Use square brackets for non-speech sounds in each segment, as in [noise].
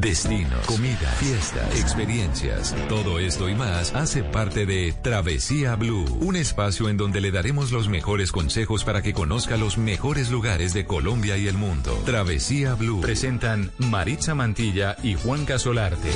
Destinos, comida, fiestas, experiencias. Todo esto y más hace parte de Travesía Blue, un espacio en donde le daremos los mejores consejos para que conozca los mejores lugares de Colombia y el mundo. Travesía Blue. Presentan Maritza Mantilla y Juan Casolarte.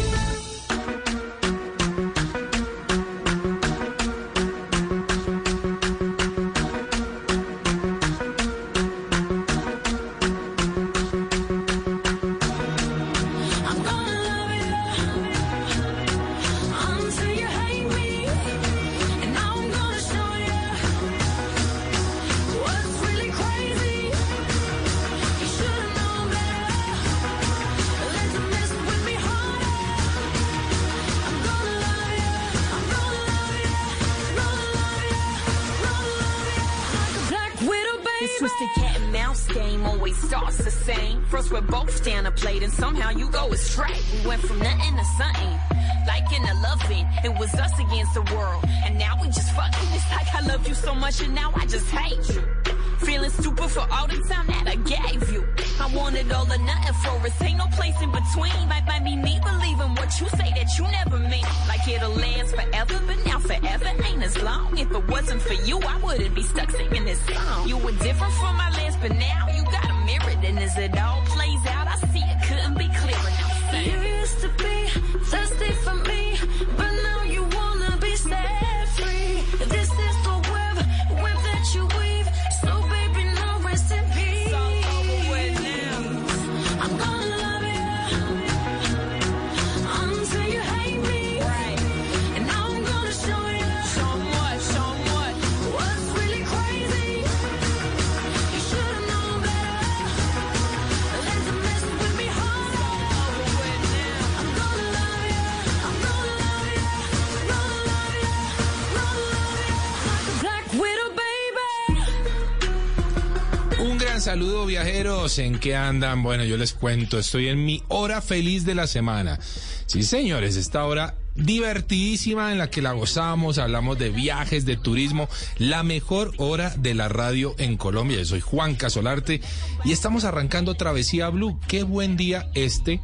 Viajeros, ¿en qué andan? Bueno, yo les cuento, estoy en mi hora feliz de la semana. Sí, señores, esta hora divertidísima en la que la gozamos, hablamos de viajes, de turismo, la mejor hora de la radio en Colombia. Yo soy Juan Casolarte y estamos arrancando Travesía Blue. Qué buen día este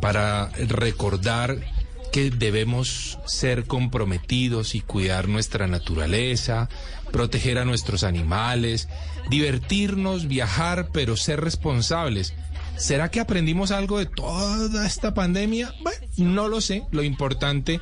para recordar que debemos ser comprometidos y cuidar nuestra naturaleza, proteger a nuestros animales, divertirnos, viajar, pero ser responsables. ¿Será que aprendimos algo de toda esta pandemia? Bueno, no lo sé. Lo importante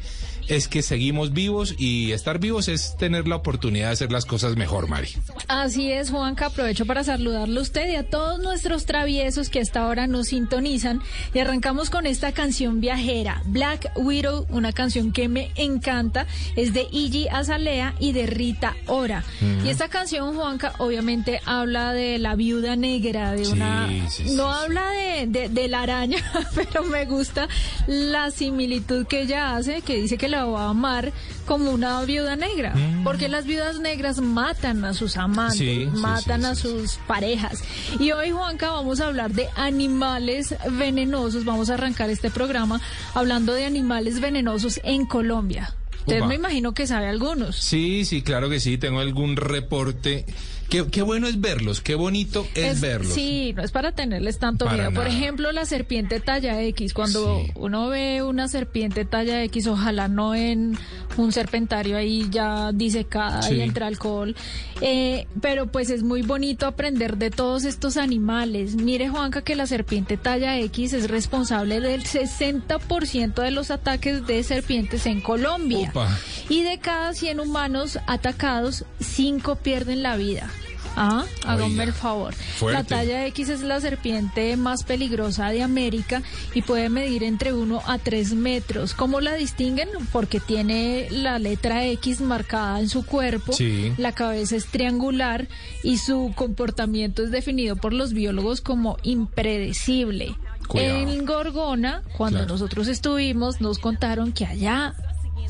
es que seguimos vivos y estar vivos es tener la oportunidad de hacer las cosas mejor, Mari. Así es, Juanca. Aprovecho para saludarlo a usted y a todos nuestros traviesos que hasta ahora nos sintonizan. Y arrancamos con esta canción viajera, Black Widow, una canción que me encanta. Es de Iggy Azalea y de Rita Ora. Y esta canción, Juanca, obviamente habla de la viuda negra, de Sí, una... sí, sí, no habla de, de, de la araña, [laughs] pero me gusta la similitud que ella hace, que dice que la va a amar como una viuda negra. Porque las viudas negras matan a sus amantes, Sí, matan sí, a sus parejas. Y hoy, Juanca, vamos a hablar de animales venenosos. Vamos a arrancar este programa hablando de animales venenosos en Colombia. Usted me imagino que sabe algunos. Sí, sí, claro que sí. Tengo algún reporte. Qué, qué bueno es verlos, qué bonito es, verlos. Sí, no es para tenerles tanto Para miedo. Por ejemplo, la serpiente talla X. Cuando Sí. uno ve una serpiente talla X, ojalá no en un serpentario ahí ya disecada Sí. y entre alcohol. Eh, pero pues es muy bonito aprender de todos estos animales. Mire, Juanca, que la serpiente talla X es responsable del 60% de los ataques de serpientes en Colombia. Y de cada 100 humanos atacados, 5 pierden la vida. Ah, háganme el favor. fuerte. La talla X es la serpiente más peligrosa de América y puede medir entre 1 a 3 metros. ¿Cómo la distinguen? Porque tiene la letra X marcada en su cuerpo, Sí. la cabeza es triangular y su comportamiento es definido por los biólogos como impredecible. Cuidado. En Gorgona, cuando Claro. nosotros estuvimos, nos contaron que allá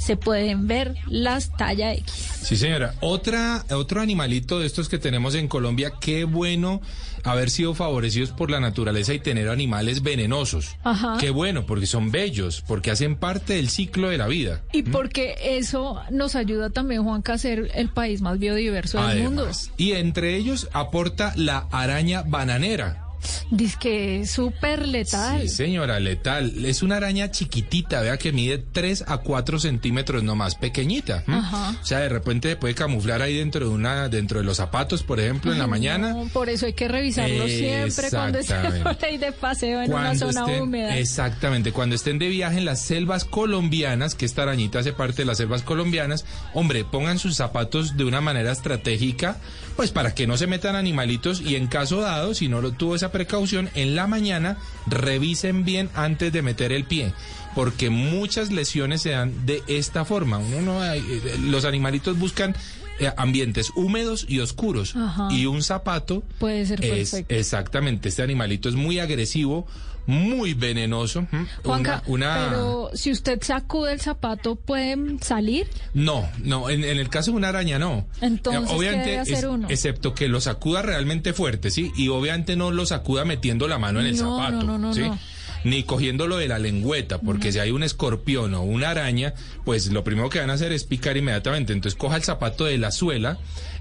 se pueden ver las talla X. Sí, señora. Otra, otro animalito de estos que tenemos en Colombia, qué bueno haber sido favorecidos por la naturaleza y tener animales venenosos. Ajá. Qué bueno, porque son bellos, porque hacen parte del ciclo de la vida. Y porque eso nos ayuda también, Juanca, a ser el país más biodiverso del mundo. Y entre ellos aporta la araña bananera. Dice que es súper letal. Sí, señora, letal. Es una araña chiquitita, vea que mide 3 a 4 centímetros nomás, pequeñita. ¿m? Ajá. O sea, de repente puede camuflar ahí dentro de una, dentro de los zapatos, por ejemplo, en la mañana. no, por eso hay que revisarlo siempre cuando estén Exactamente. por ahí de paseo en una zona estén, húmeda. Exactamente, cuando estén de viaje en las selvas colombianas, que esta arañita hace parte de las selvas colombianas, hombre, pongan sus zapatos de una manera estratégica, pues para que no se metan animalitos y en caso dado, si no lo tuvo esa precaución, en la mañana revisen bien antes de meter el pie. Porque muchas lesiones se dan de esta forma. Uno no hay- eh, los animalitos buscan eh, ambientes húmedos y oscuros. Ajá. Y un zapato Puede ser es perfecto. exactamente, este animalito es muy agresivo, muy venenoso. Juanca, Una- una- pero si usted sacude el zapato, ¿pueden salir? No, no, en, en el caso de una araña no. Entonces, Eh, ¿qué debe hacer uno? Excepto que lo sacuda realmente fuerte, ¿sí? Y obviamente no lo sacuda metiendo la mano en el No, zapato, no, no, no, ¿sí? no. Ni cogiéndolo de la lengüeta, porque si hay un escorpión o una araña, pues lo primero que van a hacer es picar inmediatamente. Entonces coja el zapato de la suela,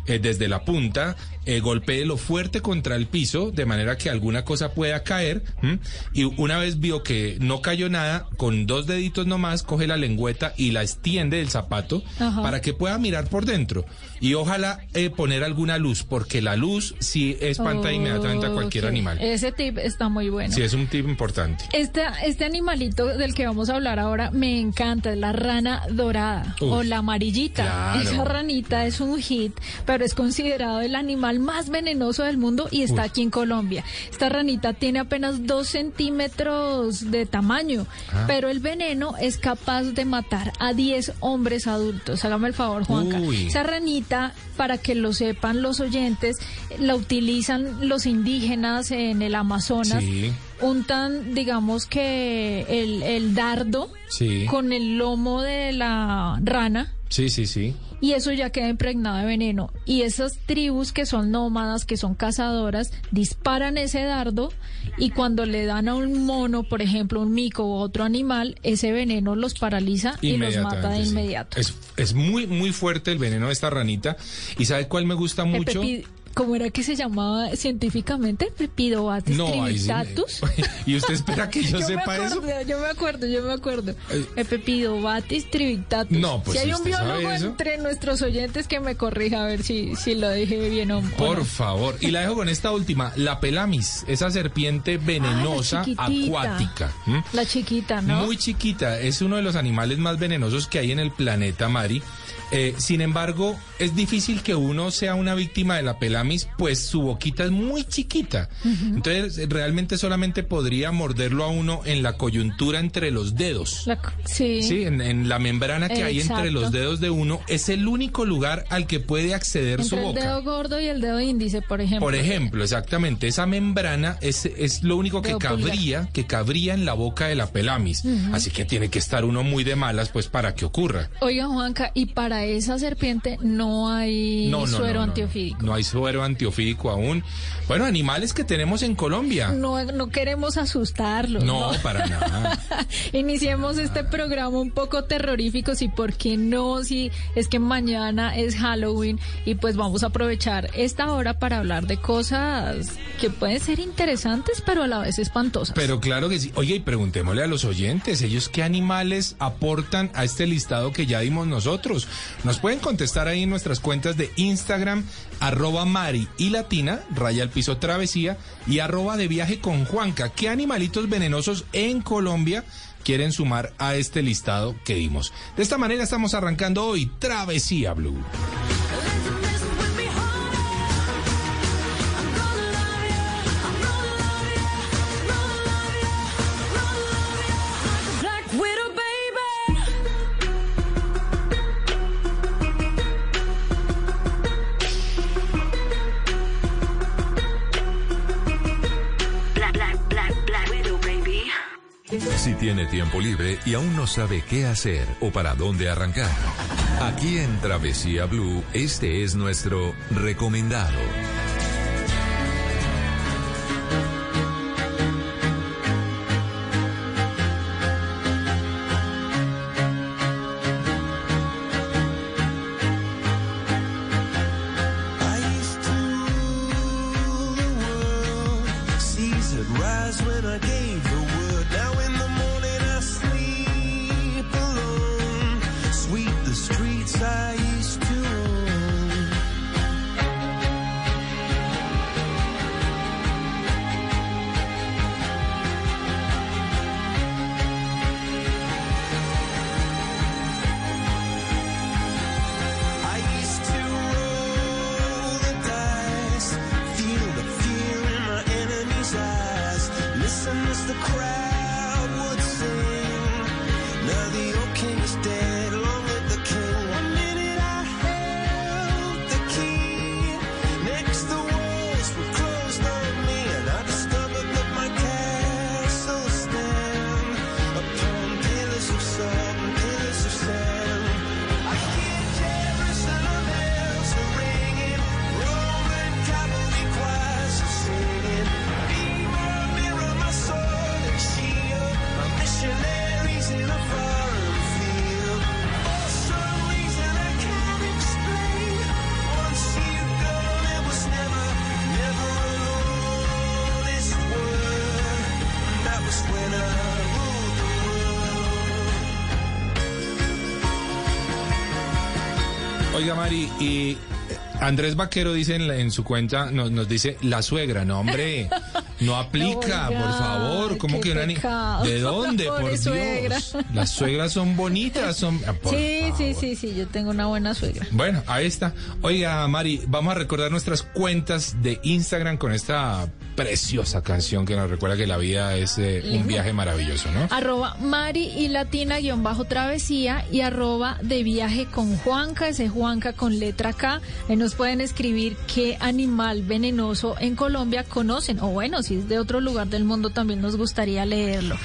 eh, desde la punta, eh, golpéelo fuerte contra el piso, de manera que alguna cosa pueda caer. ¿m? Y una vez vio que no cayó nada, con dos deditos nomás, coge la lengüeta y la extiende del zapato Ajá. para que pueda mirar por dentro. Y ojalá eh, poner alguna luz, porque la luz sí espanta inmediatamente a cualquier Ok, animal. Ese tip está muy bueno. Sí, es un tip importante. Este, este animalito del que vamos a hablar ahora me encanta, es la rana dorada Uf, o la amarillita. claro. Esa ranita es un hit, pero es considerado el animal más venenoso del mundo y está Uf. aquí en Colombia. Esta ranita tiene apenas dos centímetros de tamaño, Ah. pero el veneno es capaz de matar a 10 hombres adultos. Hágame el favor, Juanca. Uy. Esa ranita, para que lo sepan los oyentes, la utilizan los indígenas en el Amazonas Sí. untan, digamos que el, el dardo Sí. con el lomo de la rana Sí, sí, sí. Y eso ya queda impregnado de veneno. Y esas tribus que son nómadas, que son cazadoras, disparan ese dardo y cuando le dan a un mono, por ejemplo, un mico u otro animal, ese veneno los paraliza y los mata de sí. inmediato. Es, es muy, muy fuerte el veneno de esta ranita. ¿Y sabe cuál me gusta mucho? ¿Cómo era que se llamaba científicamente? Pepidobates No, sí. trivitatus. [laughs] ¿Y usted espera que [laughs] yo, me sepa eso? acuerdo, Yo me acuerdo, yo me acuerdo. Eh, El Pepidobatis trivitatus. No, pues si hay un biólogo eso. entre nuestros oyentes que me corrija a ver si, si lo dije bien o, Por no. favor. Y la dejo con esta última, la pelamis, esa serpiente venenosa Ah, la acuática. ¿m? La chiquita, ¿no? Muy chiquita, es uno de los animales más venenosos que hay en el planeta, Mari. Eh, sin embargo, es difícil que uno sea una víctima de la pelamis, pues su boquita es muy chiquita. Entonces, realmente solamente podría morderlo a uno en la coyuntura entre los dedos. La sí. Sí, en, en la membrana que hay entre los dedos de uno, es el único lugar al que puede acceder su Entre el boca. dedo gordo y el dedo índice, por ejemplo. Por ejemplo, exactamente, esa membrana es, es lo único que Dedo pulgar. cabría, que cabría en la boca de la pelamis. Así que tiene que estar uno muy de malas, pues, para que ocurra. Oiga, Juanca, y para esa serpiente no hay No, no, suero no, antiofídico. No hay suero antiofídico aún. Bueno, animales que tenemos en Colombia. No, no queremos asustarlos. No, para nada. [laughs] Iniciemos este programa un poco terrorífico, si por qué no, si es que mañana es Halloween y pues vamos a aprovechar esta hora para hablar de cosas que pueden ser interesantes pero a la vez espantosas. Pero claro que sí. Oye, y preguntémosle a los oyentes, ellos qué animales aportan a este listado que ya dimos nosotros. Nos pueden contestar ahí en nuestras cuentas de Instagram, arroba Mari y Latina, raya al piso travesía, y arroba de viaje con Juanca. ¿Qué animalitos venenosos en Colombia quieren sumar a este listado que dimos? De esta manera estamos arrancando hoy Travesía Blue. Tiene tiempo libre y aún no sabe qué hacer o para dónde arrancar. Aquí en Travesía Blue, este es nuestro recomendado. Andrés Vaquero dice en, la- en su cuenta, nos, nos dice la suegra. No, hombre, no [laughs] aplica, por favor. ¿Cómo qué que una ni-. ¿De dónde, [laughs] por Dios? suegra. Las suegras son bonitas, son... ah, Sí, sí, sí, sí, yo tengo una buena suegra. Bueno, ahí está. Oiga, Mari, vamos a recordar nuestras cuentas de Instagram con esta preciosa canción que nos recuerda que la vida es eh, un viaje maravilloso, ¿no? Arroba Mari y Latina guion bajo travesía y arroba de viaje con Juanca, ese Juanca con letra K. Ahí nos pueden escribir qué animal venenoso en Colombia conocen. O bueno, si es de otro lugar del mundo también nos gustaría leerlo.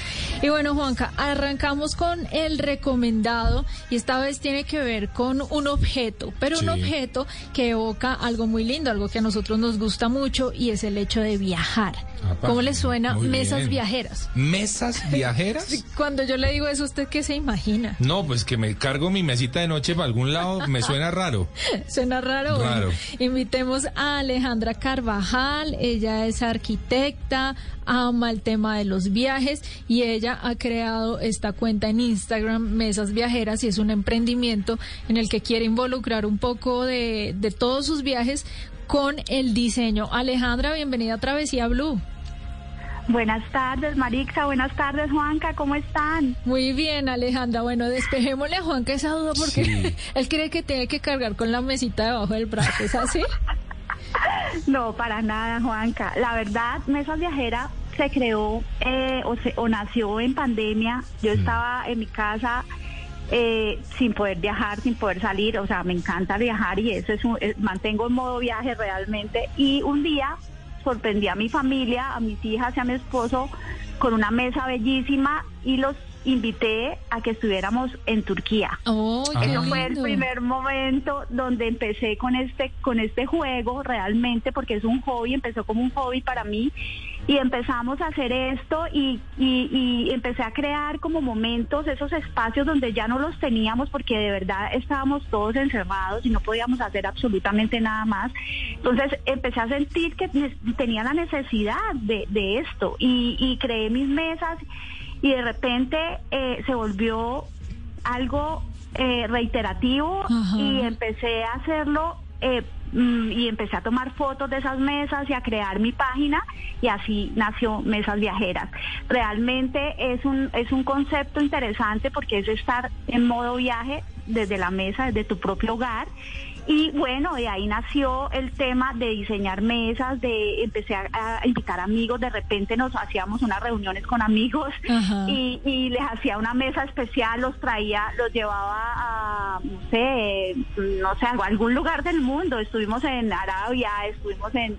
Y bueno, Juanca, arrancamos con el recomendado y esta vez tiene que ver con un objeto, pero Sí. un objeto que evoca algo muy lindo, algo que a nosotros nos gusta mucho y es el hecho de viajar. Apa, ¿Cómo le suena mesas bien. viajeras? ¿Mesas [laughs] viajeras? Cuando yo le digo eso, ¿usted qué se imagina? No, pues que me cargo mi mesita de noche para algún lado, me suena raro. [laughs] Suena raro. Bueno, Raro. invitemos a Alejandra Carvajal. Ella es arquitecta, ama el tema de los viajes y ella ha creado esta cuenta en Instagram, Mesas Viajeras, y es un emprendimiento en el que quiere involucrar un poco de, de todos sus viajes con el diseño. Alejandra, bienvenida a Travesía Blue. Buenas tardes, Marixa. Buenas tardes, Juanca. ¿Cómo están? Muy bien, Alejandra. Bueno, despejémosle a Juanca esa duda porque Sí. [laughs] él cree que tiene que cargar con la mesita debajo del brazo. ¿Es así? [laughs] No, para nada, Juanca. La verdad, Mesas Viajera se creó eh, o, se- o nació en pandemia. Yo estaba en mi casa eh, sin poder viajar, sin poder salir. O sea, me encanta viajar y eso es un, es- mantengo en modo viaje realmente. Y un día sorprendí a mi familia, a mis hijas y a mi esposo con una mesa bellísima y los invité a que estuviéramos en Turquía. Oh, Eso fue el primer momento donde empecé con este con este juego realmente porque es un hobby, empezó como un hobby para mí y empezamos a hacer esto y, y, y empecé a crear como momentos, esos espacios donde ya no los teníamos porque de verdad estábamos todos encerrados y no podíamos hacer absolutamente nada más. Entonces empecé a sentir que tenía la necesidad de, de esto y, y creé mis mesas y de repente eh, se volvió algo eh, reiterativo Ajá. y empecé a hacerlo eh, mm, y empecé a tomar fotos de esas mesas y a crear mi página y así nació Mesas Viajeras. Realmente es un, es un concepto interesante porque es estar en modo viaje desde la mesa, desde tu propio hogar. Y bueno, de ahí nació el tema de diseñar mesas, de empecé a, a invitar amigos, de repente nos hacíamos unas reuniones con amigos y, y les hacía una mesa especial, los traía, los llevaba a, no sé, no sé, a algún lugar del mundo. Estuvimos en Arabia, estuvimos en,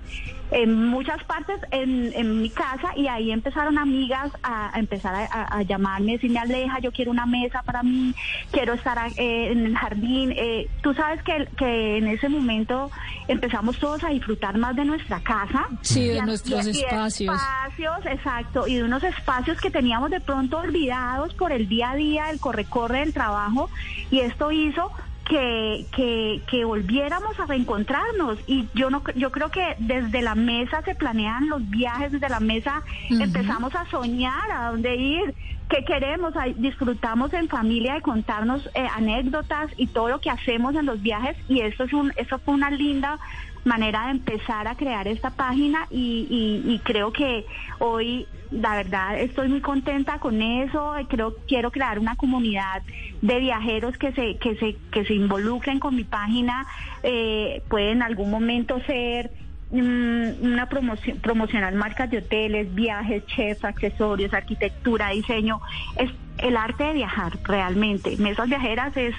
en muchas partes en, en mi casa y ahí empezaron amigas a, a empezar a, a- a llamarme, decirme Aleja, yo quiero una mesa para mí, quiero estar eh, en el jardín. Eh, tú sabes que, que en ese momento empezamos todos a disfrutar más de nuestra casa. Sí, de nuestros espacios. espacios, exacto, y de unos espacios que teníamos de pronto olvidados por el día a día, el corre-corre del trabajo, y esto hizo que, que, que volviéramos a reencontrarnos. Y yo no yo creo que desde la mesa se planean los viajes, desde la mesa empezamos a soñar a dónde ir. ¿Qué queremos? Disfrutamos en familia de contarnos eh, anécdotas y todo lo que hacemos en los viajes y esto es un, eso fue una linda manera de empezar a crear esta página y, creo que hoy la verdad estoy muy contenta con eso creo quiero crear una comunidad de viajeros que se que se que se involucren con mi página eh, puede en algún momento ser una promoción promocionar marcas de hoteles viajes chefs accesorios arquitectura diseño es el arte de viajar realmente mesas viajeras es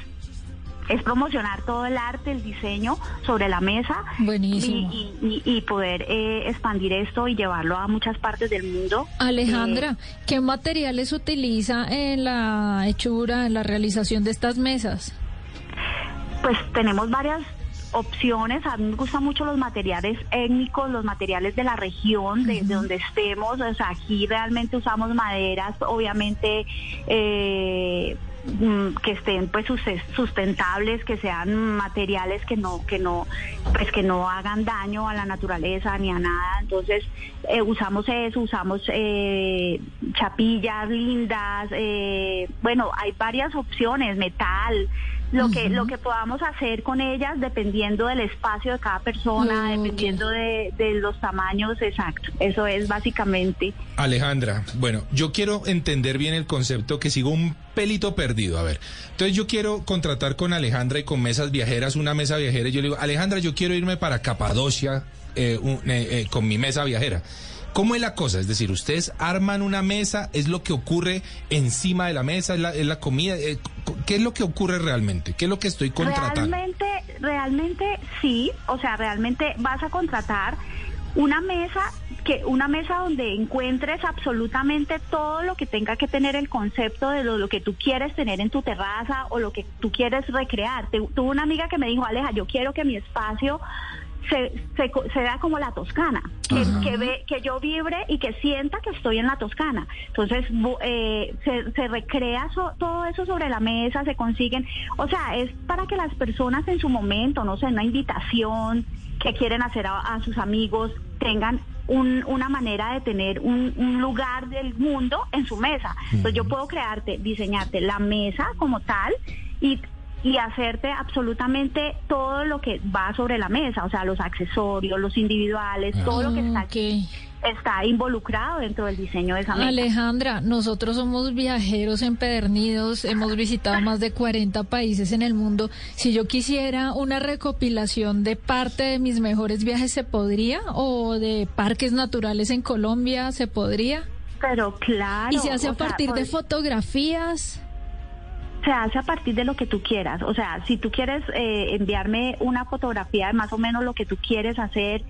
es promocionar todo el arte, el diseño sobre la mesa Buenísimo. y, y- y- poder eh, expandir esto y llevarlo a muchas partes del mundo. Alejandra, ¿qué materiales utiliza en la hechura, en la realización de estas mesas? Pues tenemos varias opciones. A mí me gustan mucho los materiales étnicos, los materiales de la región, de, de donde estemos. O sea, aquí realmente usamos maderas, obviamente. eh, mm, que estén pues sus- sustentables que sean materiales que no que no pues que no hagan daño a la naturaleza ni a nada entonces eh, usamos eso usamos eh, chapillas lindas eh, bueno hay varias opciones metal lo que lo que podamos hacer con ellas dependiendo del espacio de cada persona, dependiendo de, de los tamaños, exacto. Eso es básicamente. Alejandra, bueno, yo quiero entender bien el concepto que sigo un pelito perdido. A ver, entonces yo quiero contratar con Alejandra y con mesas viajeras, una mesa viajera. Y yo le digo, Alejandra, yo quiero irme para Capadocia eh, un- eh, eh, con mi mesa viajera. ¿Cómo es la cosa? Es decir, ustedes arman una mesa, es lo que ocurre encima de la mesa, es la, es la comida. ¿Qué es lo que ocurre realmente? ¿Qué es lo que estoy contratando? Realmente, realmente sí, o sea, realmente vas a contratar una mesa que una mesa donde encuentres absolutamente todo lo que tenga que tener el concepto de lo, que tú quieres tener en tu terraza o lo que tú quieres recrear. Tuve una amiga que me dijo, Aleja, yo quiero que mi espacio se, se, se vea como la Toscana, que, que, ve, que yo vibre y que sienta que estoy en la Toscana. Entonces eh, se, se recrea so- todo eso sobre la mesa, se consiguen, o sea, es para que las personas en su momento, no sé, una invitación que quieren hacer a, a sus amigos, tengan un- una manera de tener un, un lugar del mundo en su mesa. Entonces yo puedo crearte, diseñarte la mesa como tal y y hacerte absolutamente todo lo que va sobre la mesa, o sea, los accesorios, los individuales, todo lo que está aquí está involucrado dentro del diseño de esa mesa. Alejandra, nosotros somos viajeros empedernidos, hemos visitado más de 40 países en el mundo. Si yo quisiera una recopilación de parte de mis mejores viajes, ¿se podría? ¿O de parques naturales en Colombia, se podría? Pero claro. ¿Y se hace a sea, partir de fotografías? Se hace a partir de lo que tú quieras. O sea, si tú quieres eh, enviarme una fotografía de más o menos lo que tú quieres hacer,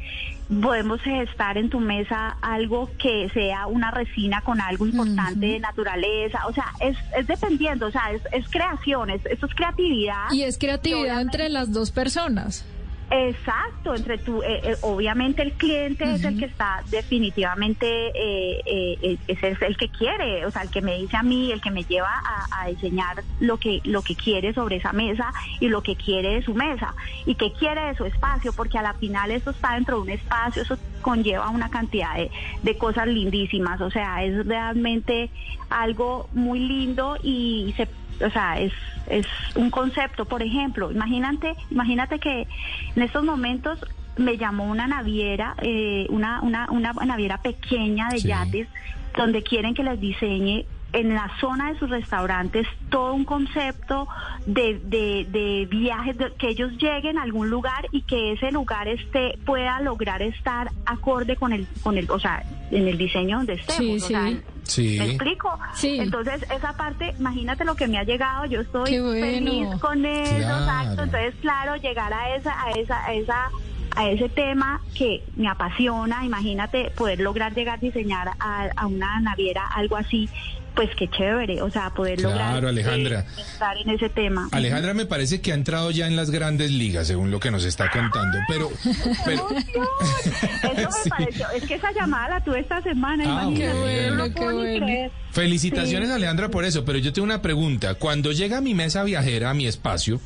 podemos gestar en tu mesa algo que sea una resina con algo importante de naturaleza. O sea, es, es dependiendo, o sea, es, es creación, es, eso es creatividad. Y es creatividad entre las dos personas. Exacto, entre tu, eh, eh, obviamente el cliente es el que está definitivamente, eh, eh, eh, ese es el que quiere, o sea, el que me dice a mí, el que me lleva a, a diseñar lo que lo que quiere sobre esa mesa y lo que quiere de su mesa. Y qué quiere de su espacio, porque a la final eso está dentro de un espacio, eso conlleva una cantidad de, de cosas lindísimas, o sea, es realmente algo muy lindo y se o sea, es, es un concepto, por ejemplo, imagínate, imagínate que en estos momentos me llamó una naviera, eh, una, una, una naviera pequeña de Sí. yates, donde quieren que les diseñe en la zona de sus restaurantes todo un concepto de, de, de viajes, de- que ellos lleguen a algún lugar y que ese lugar esté, pueda lograr estar acorde con el, con el, o sea, en el diseño donde estemos. Sí, o sea, sí. ¿Me explico? Sí. Entonces, esa parte, imagínate lo que me ha llegado, yo estoy bueno. feliz con eso, Claro. exacto. Entonces, claro, llegar a esa, a esa, a esa, a ese tema que me apasiona, imagínate poder lograr llegar a diseñar a, a una naviera algo así, pues qué chévere, o sea, poder Claro, lograr eh, Alejandra. estar en ese tema. Alejandra me parece que ha entrado ya en las grandes ligas, según lo que nos está contando. Pero, [laughs] pero Eso me [laughs] Sí. pareció, es que esa llamada la tuve esta semana, Ah, imagínate, bueno, yo no qué bueno. creer. felicitaciones Sí. Alejandra por eso. Pero yo tengo una pregunta. Cuando llega mi mesa viajera a mi espacio,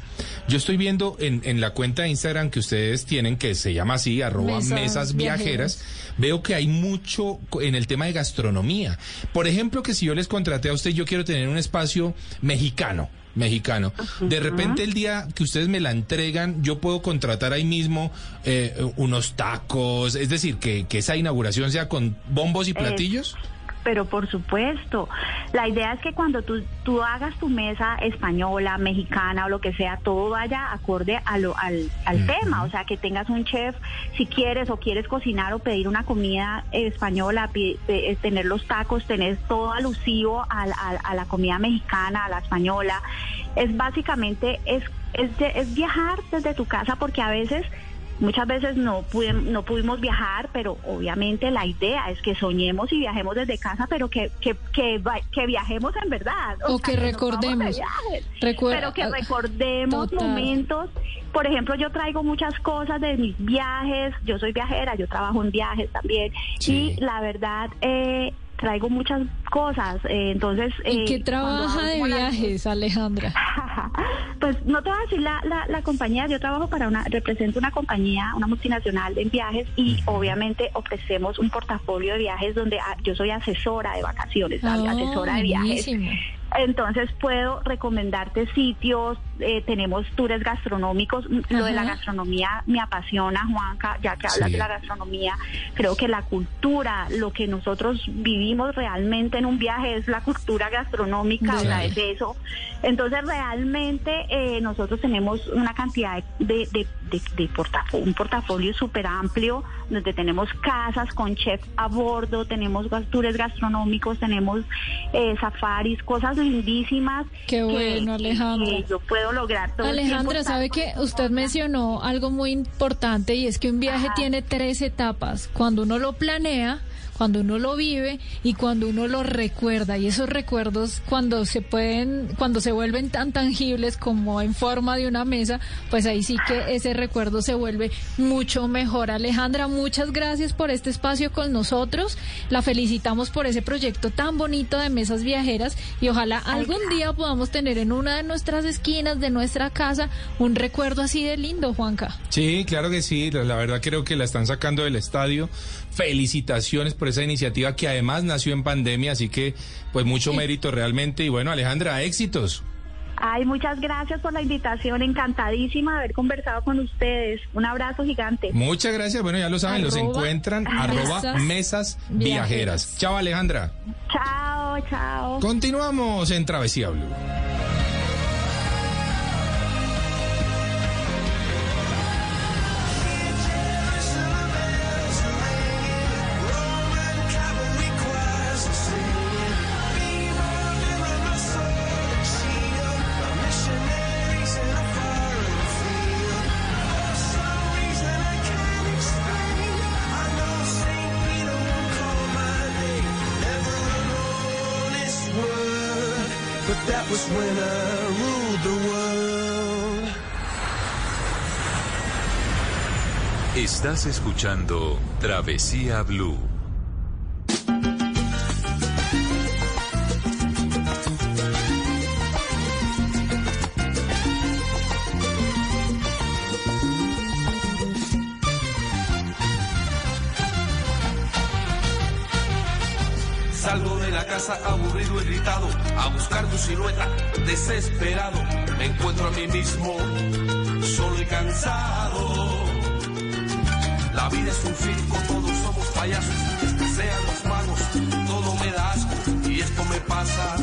yo estoy viendo en, en la cuenta de Instagram que ustedes tienen, que se llama así, arroba Mesas mesas viajeras, viajeras. veo que hay mucho en el tema de gastronomía. Por ejemplo, que si yo les contraté a usted, yo quiero tener un espacio mexicano. Mexicano. De repente el día que ustedes me la entregan, yo puedo contratar ahí mismo eh, unos tacos, es decir, que, que esa inauguración sea con bombos y platillos. Pero por supuesto, la idea es que cuando tú, tú hagas tu mesa española, mexicana o lo que sea, todo vaya acorde a lo, al, al tema. O sea, que tengas un chef, si quieres o quieres cocinar o pedir una comida española, eh, tener los tacos, tener todo alusivo al- al- a, la comida mexicana, a la española. Es básicamente, es, es, es viajar desde tu casa porque a veces... Muchas veces no, pude- no pudimos viajar, pero obviamente la idea es que soñemos y viajemos desde casa, pero que, que, que, que viajemos en verdad. O sea, que de recordemos. Recuer- pero que ah, recordemos total. momentos. Por ejemplo, yo traigo muchas cosas de mis viajes. Yo soy viajera, yo trabajo en viajes también. Sí. Y la verdad, eh, traigo muchas cosas. eh, entonces, ¿Y eh, qué cuando trabaja de la- viajes, Alejandra? [laughs] pues no te voy a decir la, la, la compañía, yo trabajo para una, represento una compañía, una multinacional en viajes y obviamente ofrecemos un portafolio de viajes donde ah, yo soy asesora de vacaciones, Ah, asesora de viajes. buenísimo. Entonces puedo recomendarte sitios, eh, tenemos tours gastronómicos. Lo de la gastronomía me apasiona, Juanca, ya que hablas Sí. de la gastronomía. Creo que la cultura, lo que nosotros vivimos realmente en un viaje es la cultura gastronómica, o sea, Sí. es eso. Entonces realmente eh, nosotros tenemos una cantidad de, de, de- de un portafolio súper amplio, donde tenemos casas con chef a bordo, tenemos tours gastronómicos, tenemos eh, safaris, cosas lindísimas. Qué que- bueno, Alejandra. que yo puedo lograr todo Alejandra, sabe que usted mencionó algo muy importante y es que un viaje Ajá. tiene tres etapas. Cuando uno lo planea, cuando uno lo vive y cuando uno lo recuerda. Y esos recuerdos cuando se pueden, cuando se vuelven tan tangibles como en forma de una mesa, pues ahí sí que ese recuerdo se vuelve mucho mejor. Alejandra, muchas gracias por este espacio con nosotros. La felicitamos por ese proyecto tan bonito de mesas viajeras y ojalá algún día podamos tener en una de nuestras esquinas de nuestra casa un recuerdo así de lindo, Juanca. Sí, claro que sí. La, verdad creo que la están sacando del estadio. Felicitaciones por esa iniciativa que además nació en pandemia, así que pues mucho mérito realmente. Y bueno, Alejandra, éxitos. Ay, muchas gracias por la invitación, encantadísima de haber conversado con ustedes. Un abrazo gigante. Muchas gracias. Bueno, ya lo saben, los encuentran [laughs] mesas arroba mesas viajeras. viajeras. Chao, Alejandra. Chao, chao. Continuamos en Travesía Blue. World. Estás escuchando Travesía Blue. Casa aburrido, irritado, a buscar tu silueta, desesperado. Me encuentro a mí mismo, solo y cansado. La vida es un circo, todos somos payasos, escasean los magos, todo me da asco. Y esto me pasa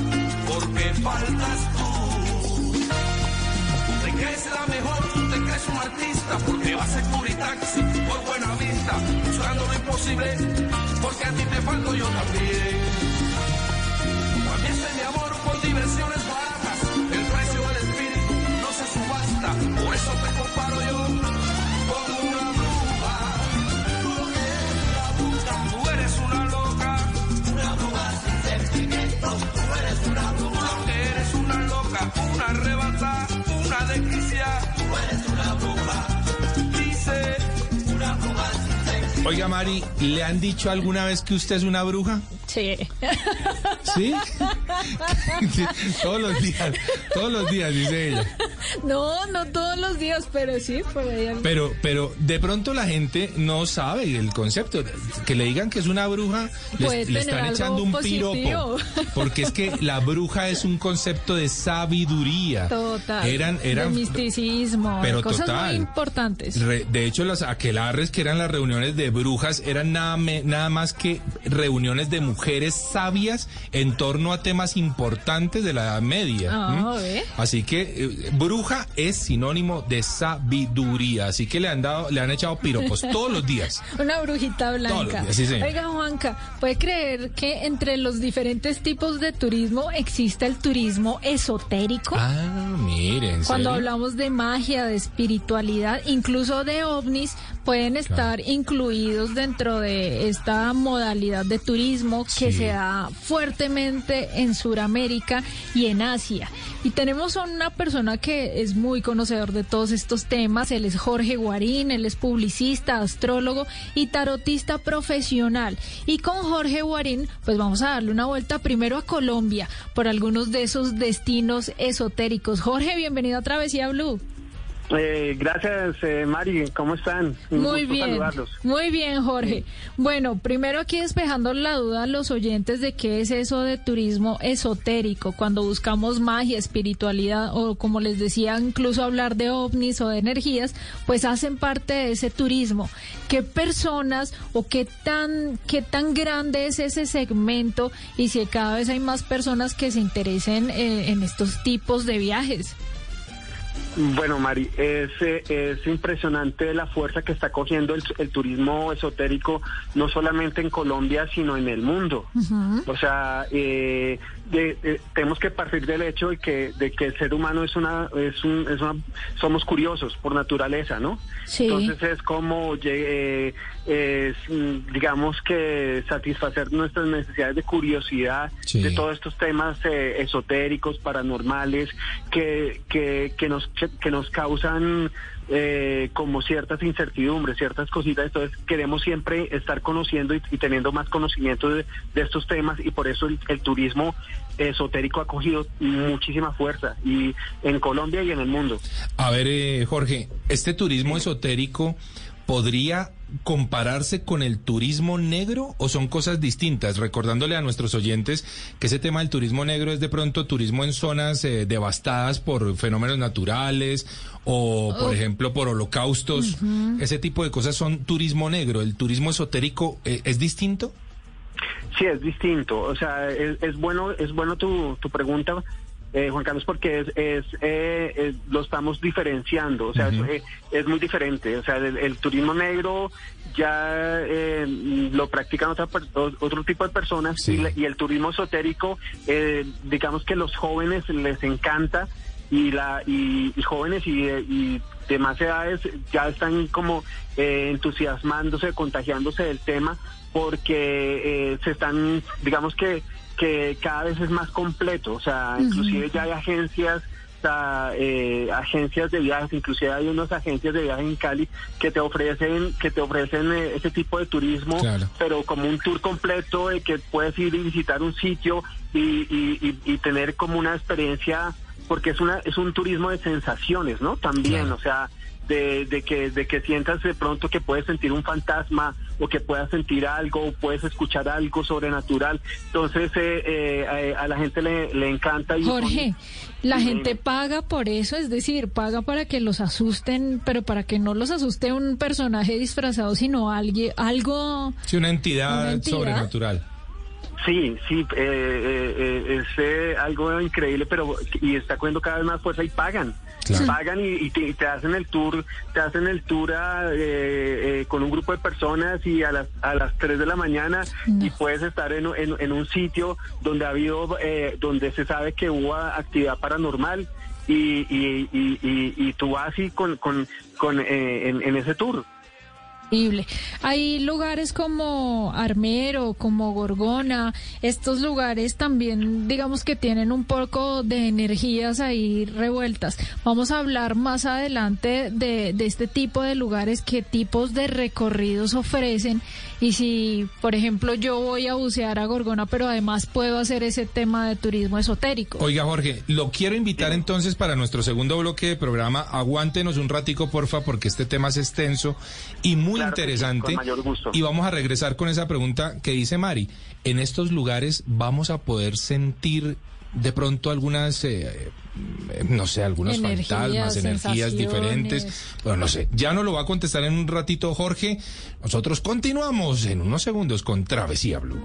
porque faltas tú. Te crees la mejor, te crees un artista, porque vas en Curitaxi por buena vista, buscando lo imposible, porque a ti te falto yo también. Diversiones baratas, el precio del espíritu no se subasta, por eso te comparo yo con una bruja. Tú eres una loca, una bruja sin sentimientos, tú eres una bruja. Eres una loca, una arrebata, una desquiciada, tú eres una bruja. Dice, Oiga, Mari, ¿le han dicho alguna vez que usted es una bruja? Sí. ¿Sí? [laughs] todos los días, todos los días, dice ella. [laughs] No, no todos los días, pero sí, por ahí. Pero, pero de pronto la gente no sabe el concepto. Que le digan que es una bruja, le tener están echando un positivo. piropo. [laughs] Porque es que la bruja es un concepto de sabiduría. Total. Eran, eran. de misticismo, pero cosas total. muy importantes. Re- de hecho, las aquelarres que eran las reuniones de brujas eran nada, me- nada más que reuniones de mujeres sabias en torno a temas importantes de la Edad Media. ¿ve? Así que eh, bruja es sinónimo de sabiduría. Así que le han dado, le han echado piropos [laughs] todos los días. Una brujita blanca. días, sí, señor. Oiga, Juanca, ¿puede creer que entre los diferentes tipos de turismo existe el turismo esotérico? Ah, miren. Cuando hablamos de magia, de espiritualidad, incluso de ovnis, pueden estar incluidos dentro de esta modalidad de turismo que Sí. se da fuertemente en Sudamérica y en Asia. Y tenemos a una persona que es muy conocedor de todos estos temas. Él es Jorge Guarín, él es publicista, astrólogo y tarotista profesional. Y con Jorge Guarín, pues vamos a darle una vuelta primero a Colombia por algunos de esos destinos esotéricos. Jorge, bienvenido a Travesía Blue. Eh, gracias, eh, Mari. ¿Cómo están? Un Muy bien, saludarlos. muy bien, Jorge. Bueno, primero aquí despejando la duda a los oyentes de qué es eso de turismo esotérico, cuando buscamos magia, espiritualidad o como les decía, incluso hablar de ovnis o de energías, pues hacen parte de ese turismo. ¿Qué personas o qué tan qué tan grande es ese segmento y si cada vez hay más personas que se interesen eh, en estos tipos de viajes? Bueno, Mari, es, eh, es impresionante la fuerza que está cogiendo el, el turismo esotérico, no solamente en Colombia, sino en el mundo. O sea, eh, de- de- tenemos que partir del hecho de que, de que el ser humano es una, es un, es una, somos curiosos por naturaleza, ¿no? Sí. Entonces es como, eh, es, mm, digamos que satisfacer nuestras necesidades de curiosidad, Sí. de todos estos temas eh, esotéricos, paranormales, que, que, que nos, que, que nos causan eh, como ciertas incertidumbres, ciertas cositas. Entonces queremos siempre estar conociendo y, y teniendo más conocimiento de, de estos temas y por eso el, el turismo esotérico ha cogido muchísima fuerza y en Colombia y en el mundo. A ver, eh, Jorge, ¿este turismo esotérico podría compararse con el turismo negro o son cosas distintas? Recordándole a nuestros oyentes que ese tema del turismo negro es de pronto turismo en zonas eh, devastadas por fenómenos naturales o, por ejemplo, por holocaustos. Ese tipo de cosas son turismo negro. ¿El turismo esotérico eh, es distinto? Sí, es distinto. O sea, es, es bueno, es bueno tu, tu pregunta, eh, Juan Carlos, porque es, es, eh, eh, lo estamos diferenciando. O sea, Ujú. es, es muy diferente. O sea, el, el turismo negro ya eh, lo practican otra, otro tipo de personas Sí. y, y el turismo esotérico, eh, digamos que los jóvenes les encanta y la y, y jóvenes y, y de más edades ya están como eh, entusiasmándose, contagiándose del tema porque eh, se están, digamos que que cada vez es más completo, o sea, inclusive ya hay agencias o sea, eh, agencias de viajes, inclusive hay unas agencias de viajes en Cali que te ofrecen que te ofrecen eh, ese tipo de turismo, Claro. pero como un tour completo de que puedes ir y visitar un sitio y, y- y- y tener como una experiencia, porque es una es un turismo de sensaciones, ¿no? También, Claro. o sea, de, de que de que sientas de pronto que puedes sentir un fantasma o que puedas sentir algo o puedes escuchar algo sobrenatural. Entonces eh, eh, a, a la gente le, le encanta y Jorge, la gente paga por eso, es decir, paga para que los asusten, pero para que no los asuste un personaje disfrazado, sino alguien, algo... Sí, una entidad, Una entidad. sobrenatural. Sí, sí, eh, eh, eh, es eh, algo increíble, pero y está cogiendo cada vez más fuerza y pagan. Claro. Pagan y, y te, y te hacen el tour, te hacen el tour a, eh, eh, con un grupo de personas y a las a las 3 de la mañana No. y puedes estar en, en, en un sitio donde ha habido, eh, donde se sabe que hubo actividad paranormal y, y, y, y, y tú vas y con, con, con eh, en, en ese tour. Increíble. Hay lugares como Armero, como Gorgona, estos lugares también, digamos que tienen un poco de energías ahí revueltas. Vamos a hablar más adelante de, de este tipo de lugares, qué tipos de recorridos ofrecen y si, por ejemplo, yo voy a bucear a Gorgona, pero además puedo hacer ese tema de turismo esotérico. Oiga, Jorge, lo quiero invitar entonces para nuestro segundo bloque de programa. Aguántenos un ratico, porfa, porque este tema es extenso y muy Claro que sí, interesante. con mayor gusto. Y vamos a regresar con esa pregunta que dice Mari. En estos lugares vamos a poder sentir de pronto algunas, eh, eh, no sé, algunos Energías, fantasmas, energías diferentes. Bueno, no sé, ya nos lo va a contestar en un ratito Jorge. Nosotros continuamos en unos segundos con Travesía Blue.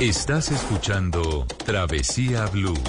Estás escuchando Travesía Blue.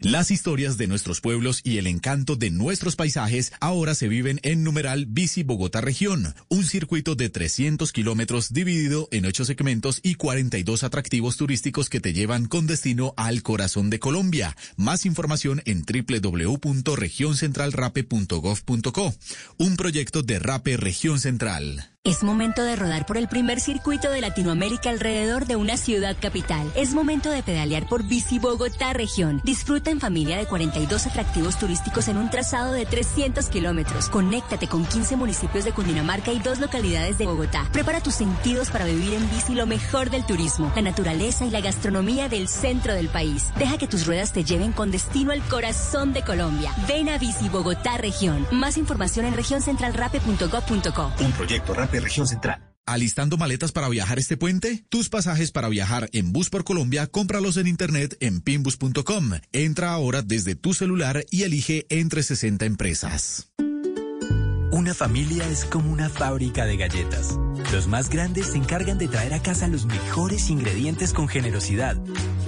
Las historias de nuestros pueblos y el encanto de nuestros paisajes ahora se viven en numeral Bici Bogotá Región, un circuito de 300 kilómetros dividido en ocho segmentos y 42 atractivos turísticos que te llevan con destino al corazón de Colombia. Más información en www.regioncentralrape.gov.co. Un proyecto de Rape Región Central. Es momento de rodar por el primer circuito de Latinoamérica alrededor de una ciudad capital. Es momento de pedalear por Bici Bogotá región. Disfruta en familia de 42 atractivos turísticos en un trazado de 300 kilómetros. Conéctate con 15 municipios de Cundinamarca y dos localidades de Bogotá. Prepara tus sentidos para vivir en bici lo mejor del turismo, la naturaleza y la gastronomía del centro del país. Deja que tus ruedas te lleven con destino al corazón de Colombia. Ven a Bici Bogotá región. Más información en regioncentralrape.gov.co. Un proyecto Rape Región Central. ¿Alistando maletas para viajar este puente? Tus pasajes para viajar en Bus por Colombia, cómpralos en internet en pinbus.com. Entra ahora desde tu celular y elige entre 60 empresas. Una familia es como una fábrica de galletas. Los más grandes se encargan de traer a casa los mejores ingredientes con generosidad.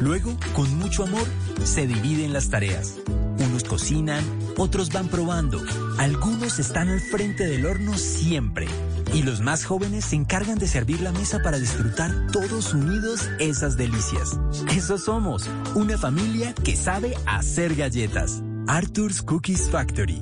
Luego, con mucho amor, se dividen las tareas. Unos cocinan, otros van probando. Algunos están al frente del horno siempre. Y los más jóvenes se encargan de servir la mesa para disfrutar todos unidos esas delicias. Eso somos, una familia que sabe hacer galletas. Arthur's Cookies Factory.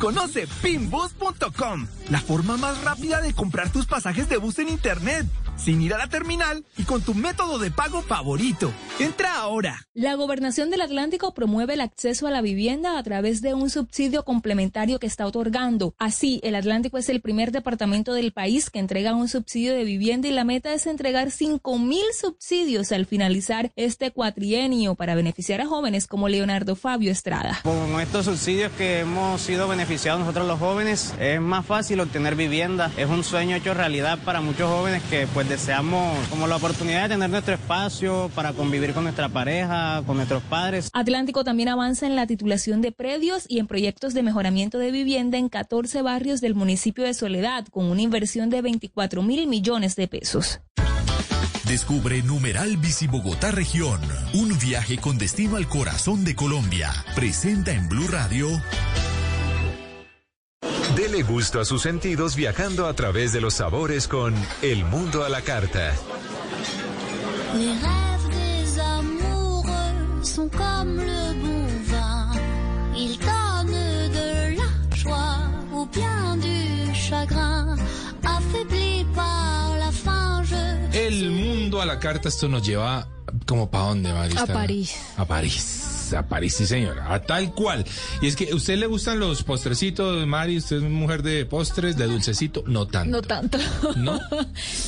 Conoce pinbus.com, la forma más rápida de comprar tus pasajes de bus en internet, sin ir a la terminal y con tu método de pago favorito. Entra ahora. La Gobernación del Atlántico promueve el acceso a la vivienda a través de un subsidio complementario que está otorgando. Así, el Atlántico es el primer departamento del país que entrega un subsidio de vivienda y la meta es entregar 5 mil subsidios al finalizar este cuatrienio para beneficiar a jóvenes como Leonardo Fabio Estrada. Con estos subsidios que hemos sido beneficiados nosotros los jóvenes, es más fácil obtener vivienda. Es un sueño hecho realidad para muchos jóvenes que pues deseamos como la oportunidad de tener nuestro espacio para convivir con nuestra pareja, con nuestros padres. Atlántico también avanza en la titulación de predios y en proyectos de mejoramiento de vivienda en 14 barrios del municipio de Soledad con una inversión de 24 mil millones de pesos. Descubre Numeral Bici Bogotá Región, un viaje con destino al corazón de Colombia. Presenta en Blue Radio. Dele gusto a sus sentidos viajando a través de los sabores con El Mundo a la Carta. Les rêves des amoureux sont comme le bon vin. Ils donnent de la joie ou bien du chagrin. Affaibli par la faim, je El mundo a la carta, esto nos lleva como para dónde, Marista? A París. A París. A París, sí, señora. A tal cual. Y es que, ¿a usted le gustan los postrecitos, Mari? ¿Usted es mujer de postres, de dulcecito? No tanto. No tanto. ¿No? [laughs]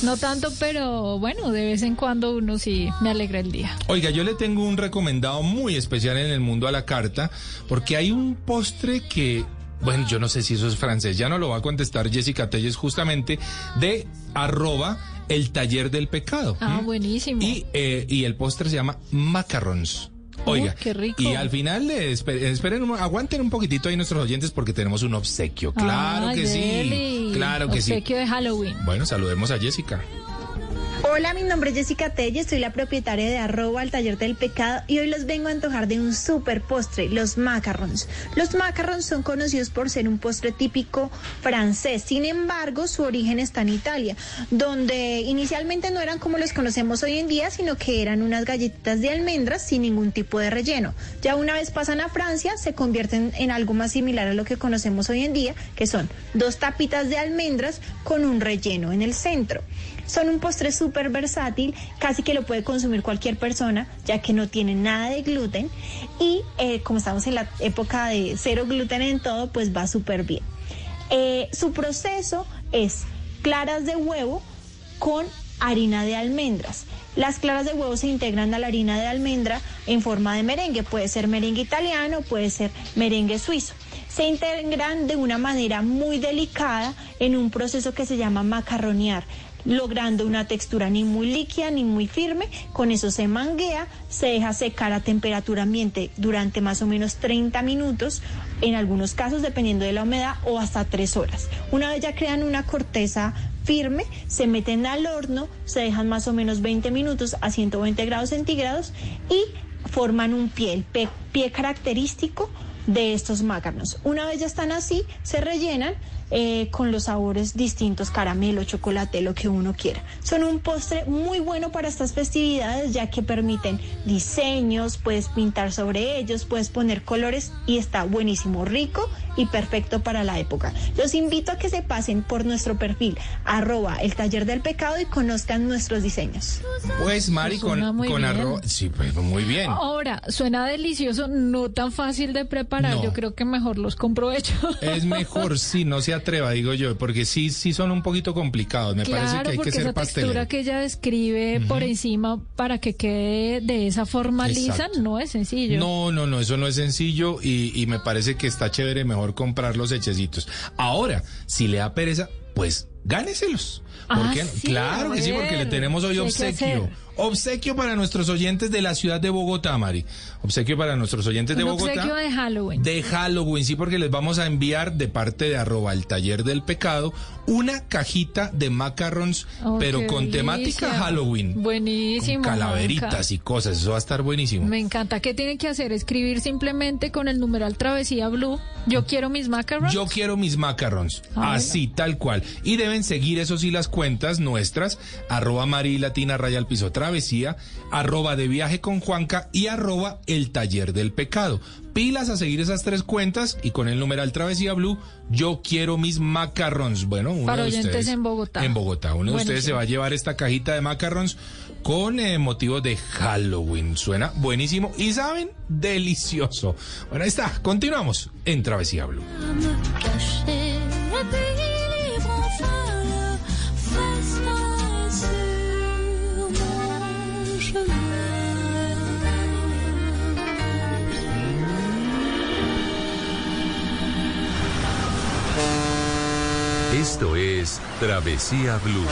No tanto, pero bueno, de vez en cuando uno sí me alegra el día. Oiga, yo le tengo un recomendado muy especial en el mundo a la carta, porque hay un postre que, bueno, yo no sé si eso es francés, ya no lo va a contestar Jessica Telles justamente, de arroba el taller del pecado. Ah, ¿m? buenísimo. Y, eh, y el postre se llama macarons. Oiga, qué rico. y al final, esper- esperen, un- aguanten un poquitito ahí nuestros oyentes porque tenemos un obsequio. Claro Ay, que deli. sí, claro que sí. Obsequio de Halloween. Bueno, saludemos a Jessica. Hola, mi nombre es Jessica Telles, soy la propietaria de arroba al taller del pecado y hoy los vengo a antojar de un super postre, los macarons. Los macarons son conocidos por ser un postre típico francés, sin embargo su origen está en Italia, donde inicialmente no eran como los conocemos hoy en día, sino que eran unas galletitas de almendras sin ningún tipo de relleno. Ya una vez pasan a Francia, se convierten en algo más similar a lo que conocemos hoy en día, que son dos tapitas de almendras con un relleno en el centro. Son un postre súper versátil, casi que lo puede consumir cualquier persona, ya que no tiene nada de gluten y eh, como estamos en la época de cero gluten en todo, pues va súper bien. Eh, su proceso es claras de huevo con harina de almendras. Las claras de huevo se integran a la harina de almendra en forma de merengue, puede ser merengue italiano, puede ser merengue suizo. Se integran de una manera muy delicada en un proceso que se llama macarronear logrando una textura ni muy líquida ni muy firme. Con eso se manguea, se deja secar a temperatura ambiente durante más o menos 30 minutos, en algunos casos dependiendo de la humedad, o hasta 3 horas. Una vez ya crean una corteza firme, se meten al horno, se dejan más o menos 20 minutos a 120 grados centígrados y forman un pie, el pie característico de estos macarons. Una vez ya están así, se rellenan, eh, con los sabores distintos, caramelo, chocolate, lo que uno quiera. Son un postre muy bueno para estas festividades ya que permiten diseños, puedes pintar sobre ellos, puedes poner colores y está buenísimo, rico y perfecto para la época. Los invito a que se pasen por nuestro perfil arroba el taller del pecado y conozcan nuestros diseños. Pues Mari, con, con arroz. Sí, pues muy bien. Ahora, suena delicioso, no tan fácil de preparar. No. Yo creo que mejor los compro hechos. [laughs] Es mejor si no se atreva, digo yo, porque sí, sí son un poquito complicados. Me parece que hay porque que ser esa textura pastelero. que ella describe por encima para que quede de esa forma lisa no es sencillo. No, no, no, eso no es sencillo y, y me parece que está chévere mejor comprar los hechecitos. Ahora, si le da pereza, pues gáneselos. ¿Por Ah, qué no? sí, claro que sí, porque le tenemos hoy ¿qué hay que obsequio. Obsequio para nuestros oyentes de la ciudad de Bogotá, Mari. Obsequio para nuestros oyentes de Bogotá. obsequio de Halloween. De Halloween, sí, porque les vamos a enviar de parte de arroba el taller del pecado una cajita de macarons, Oh, pero con temática. Halloween. Buenísimo. Con calaveritas y cosas, eso va a estar buenísimo. Me encanta. ¿Qué tiene que hacer? Escribir simplemente con el numeral Travesía Blue. Yo quiero mis macarons. Yo quiero mis macarons, Ah, así, tal cual. Y deben seguir, eso sí, las cuentas nuestras, arroba Mari Latina Raya al Piso Travesía, arroba de viaje con Juanca y arroba el taller del pecado. Pilas a seguir esas tres cuentas y con el numeral Travesía Blue, yo quiero mis macarons. Bueno, uno Para de oyentes ustedes. en Bogotá. En Bogotá. Uno de ustedes se va a llevar esta cajita de macarons con eh, motivo de Halloween. Suena buenísimo y saben, delicioso. Bueno, ahí está. Continuamos en Travesía Blue. Esto es Travesía Blue.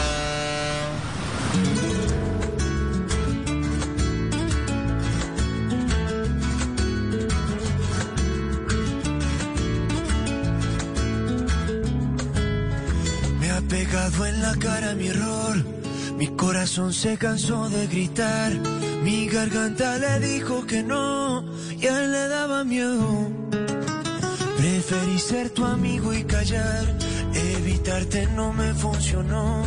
Me ha pegado en la cara mi error. Mi corazón se cansó de gritar. Mi garganta le dijo que no. Y a él le daba miedo. Preferí ser tu amigo y callar. Evitarte no me funcionó.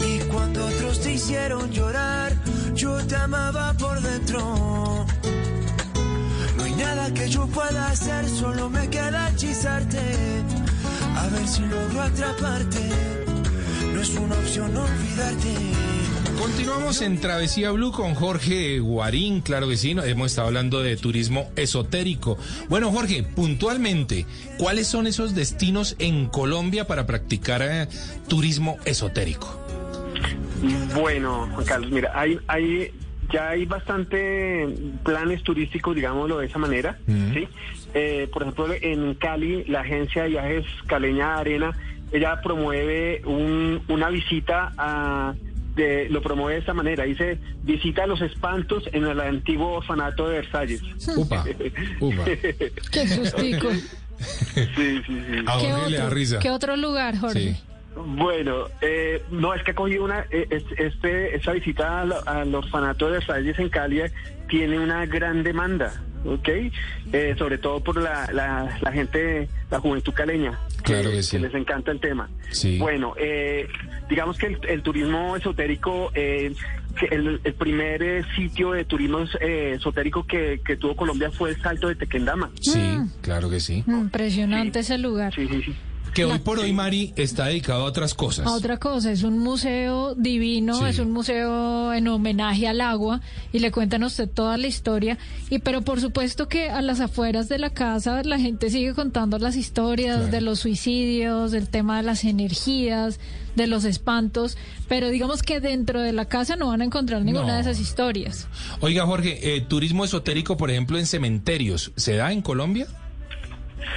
Y cuando otros te hicieron llorar, yo te amaba por dentro. No hay nada que yo pueda hacer, solo me queda hechizarte. A ver si logro atraparte. No es una opción olvidarte. Continuamos en Travesía Blue con Jorge Guarín, claro que sí, hemos estado hablando de turismo esotérico. Bueno, Jorge, puntualmente, ¿cuáles son esos destinos en Colombia para practicar eh, turismo esotérico? Bueno, Juan Carlos, mira, hay, hay, ya hay bastante planes turísticos, digámoslo de esa manera, ¿sí? Eh, por ejemplo, en Cali, la agencia de viajes Caleña Arena, ella promueve un- una visita a... de- lo promueve de esta manera, dice visita a los espantos en el antiguo orfanato de Versalles. Upa, upa. [laughs] Qué sustico. Sí, sí, sí. A ¿Qué Jorge le da otro? risa. ¿Qué otro lugar, Jorge? Sí. Bueno, eh, no, es que ha cogido una, eh, es- este, esa visita al, al orfanato de Versalles en Cali tiene una gran demanda, ¿ok? Eh, sobre todo por la, la, la gente, la juventud caleña. Claro que sí. les encanta el tema. Sí. Bueno, eh, digamos que el, el turismo esotérico, eh, que el, el primer eh, sitio de turismo eh, esotérico que, que tuvo Colombia fue el Salto de Tequendama. Sí, claro que sí. Impresionante ese lugar. Sí, sí, sí. Que hoy por hoy, Mari, está dedicado a otras cosas. A otra cosa, es un museo divino, Sí. es un museo en homenaje al agua y le cuentan a usted toda la historia. Y pero por supuesto que a las afueras de la casa la gente sigue contando las historias Claro. de los suicidios, del tema de las energías, de los espantos, pero digamos que dentro de la casa no van a encontrar ninguna No. de esas historias. Oiga, Jorge, eh, turismo esotérico, por ejemplo, en cementerios, ¿se da en Colombia?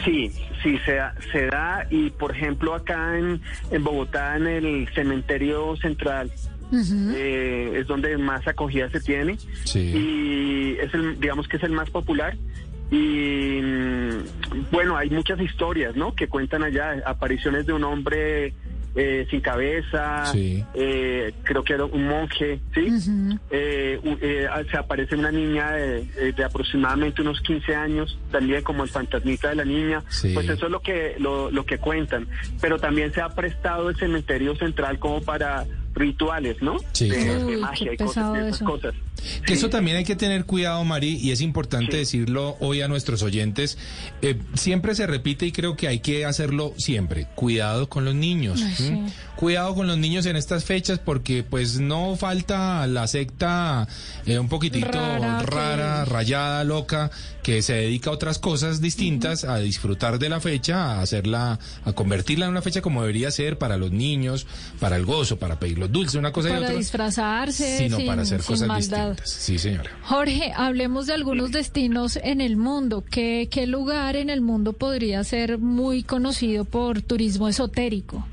Sí, sí, se da, se da y por ejemplo acá en, en Bogotá, en el cementerio central, eh, es donde más acogida se tiene Sí. y es el, digamos que es el más popular y mm, bueno, hay muchas historias, ¿no? Que cuentan allá, apariciones de un hombre eh, sin cabeza, Sí. eh, creo que era un monje, ¿sí? Eh, eh, se aparece una niña de, de aproximadamente unos 15 años, también como el fantasmita de la niña, Sí. pues eso es lo que lo, lo que cuentan. Pero también se ha prestado el cementerio central como para rituales, ¿no? Sí, de, claro. de Uy, magia qué y cosas, de esas eso. cosas. Que eso también hay que tener cuidado, Mari, y es importante decirlo hoy a nuestros oyentes. Eh, siempre se repite y creo que hay que hacerlo siempre. Cuidado con los niños. Ay, sí. ¿m? Cuidado con los niños en estas fechas porque pues no falta la secta eh, un poquitito Rara, rara, que- rayada, loca, que se dedica a otras cosas distintas, a disfrutar de la fecha, a hacerla, a convertirla en una fecha como debería ser para los niños, para el gozo, para pedir los dulces, una cosa y Para otra. disfrazarse, sino sin, para hacer sin cosas maldad. distintas. Sí, señora. Jorge, hablemos de algunos destinos en el mundo. ¿Qué, ¿Qué lugar en el mundo podría ser muy conocido por turismo esotérico?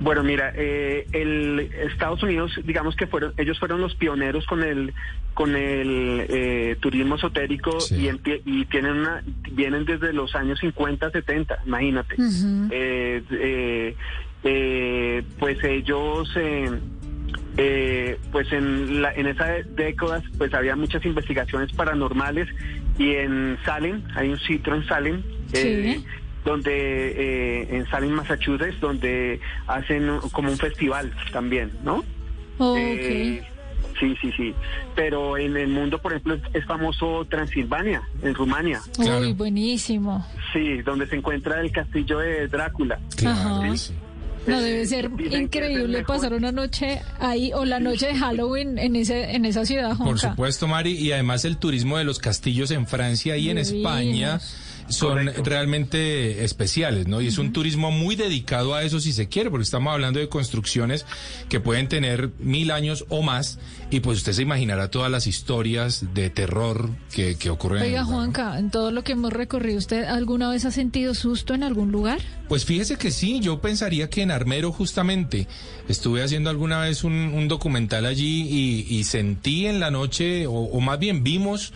Bueno, mira, eh, el Estados Unidos, digamos que fueron, ellos fueron los pioneros con el con el eh, turismo esotérico y, tienen una, vienen desde los años 50, 70, imagínate. Eh, eh, eh, pues ellos, eh, pues en, la, en esas décadas, pues había muchas investigaciones paranormales y en Salem, hay un sitio en Salem, eh, Sí. donde eh, en Salem, Massachusetts, donde hacen como un festival también, ¿no? Ok. Eh, sí, sí, sí. Pero en el mundo, por ejemplo, es, famoso Transilvania, en Rumania. Uy, buenísimo. Sí, donde se encuentra el castillo de Drácula. Ajá. Sí. No, debe ser increíble pasar una noche ahí o la noche de Halloween en ese en esa ciudad, Por supuesto, Mari, y además el turismo de los castillos en Francia y en. España son realmente especiales, ¿no? Y es un turismo muy dedicado a eso si se quiere, porque estamos hablando de construcciones que pueden tener mil años o más, y pues usted se imaginará todas las historias de terror que, que ocurren. Oiga. Juanca, en todo lo que hemos recorrido, ¿usted alguna vez ha sentido susto en algún lugar? Pues fíjese que sí, yo pensaría que en Armero justamente estuve haciendo alguna vez un, un documental allí y, y sentí en la noche, o, o más bien vimos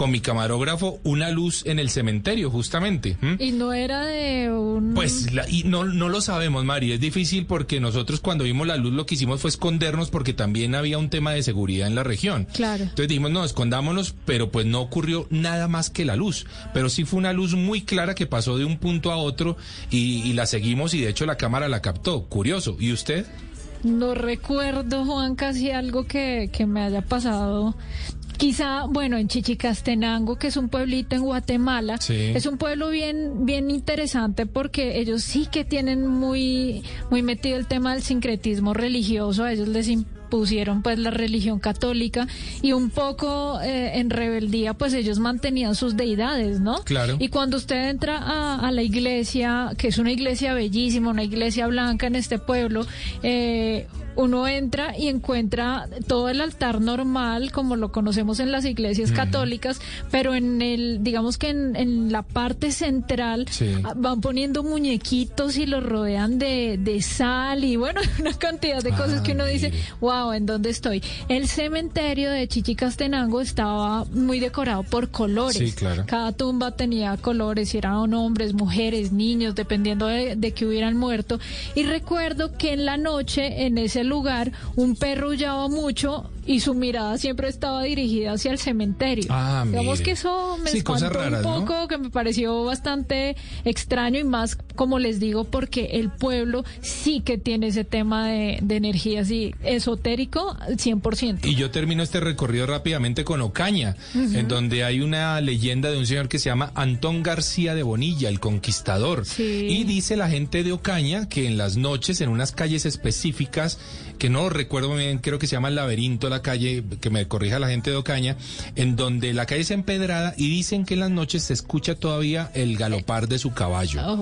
con mi camarógrafo una luz en el cementerio justamente. Y no era de un... Pues la- y no, no lo sabemos, Mari, es difícil porque nosotros cuando vimos la luz lo que hicimos fue escondernos porque también había un tema de seguridad en la región. Claro. Entonces dijimos, no, escondámonos, pero pues no ocurrió nada más que la luz. Pero sí fue una luz muy clara que pasó de un punto a otro y, y la seguimos y de hecho la cámara la captó. Curioso. ¿Y usted? No recuerdo, Juan, casi algo que, que me haya pasado. Quizá, bueno, en Chichicastenango, que es un pueblito en Guatemala, Sí. es un pueblo bien, bien interesante porque ellos sí que tienen muy, muy metido el tema del sincretismo religioso. A ellos les impusieron pues la religión católica y un poco eh, en rebeldía, pues ellos mantenían sus deidades, ¿no? Claro. Y cuando usted entra a, a la iglesia, que es una iglesia bellísima, una iglesia blanca en este pueblo, eh, uno entra y encuentra todo el altar normal, como lo conocemos en las iglesias católicas, pero en el, digamos que en, en la parte central Sí. ah, van poniendo muñequitos y los rodean de, de sal y bueno, [laughs] una cantidad de cosas Ah, que uno dice, mire. wow, ¿en dónde estoy? El cementerio de Chichicastenango estaba muy decorado por colores. Sí, claro. Cada tumba tenía colores, y eran hombres, mujeres, niños, dependiendo de, de que hubieran muerto. Y recuerdo que en la noche, en ese lugar, un perro aullaba mucho y su mirada siempre estaba dirigida hacia el cementerio. Ah, Digamos que eso me Sí, espantó un poco, que me pareció bastante extraño y más, como les digo, porque el pueblo sí que tiene ese tema de, de energía así esotérico al 100%. Y yo termino este recorrido rápidamente con Ocaña, en donde hay una leyenda de un señor que se llama Antón García de Bonilla, el conquistador. Sí. Y dice la gente de Ocaña que en las noches, en unas calles específicas, que no recuerdo bien, creo que se llama el laberinto la calle, que me corrija la gente de Ocaña, en donde la calle es empedrada y dicen que en las noches se escucha todavía el galopar de su caballo. Ah.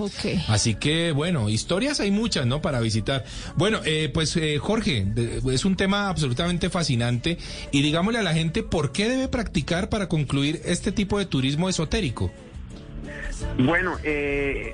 Así que, bueno, historias hay muchas, ¿no? Para visitar. Bueno, eh, pues eh, Jorge, es un tema absolutamente fascinante y digámosle a la gente por qué debe practicar para concluir este tipo de turismo esotérico. Bueno, eh,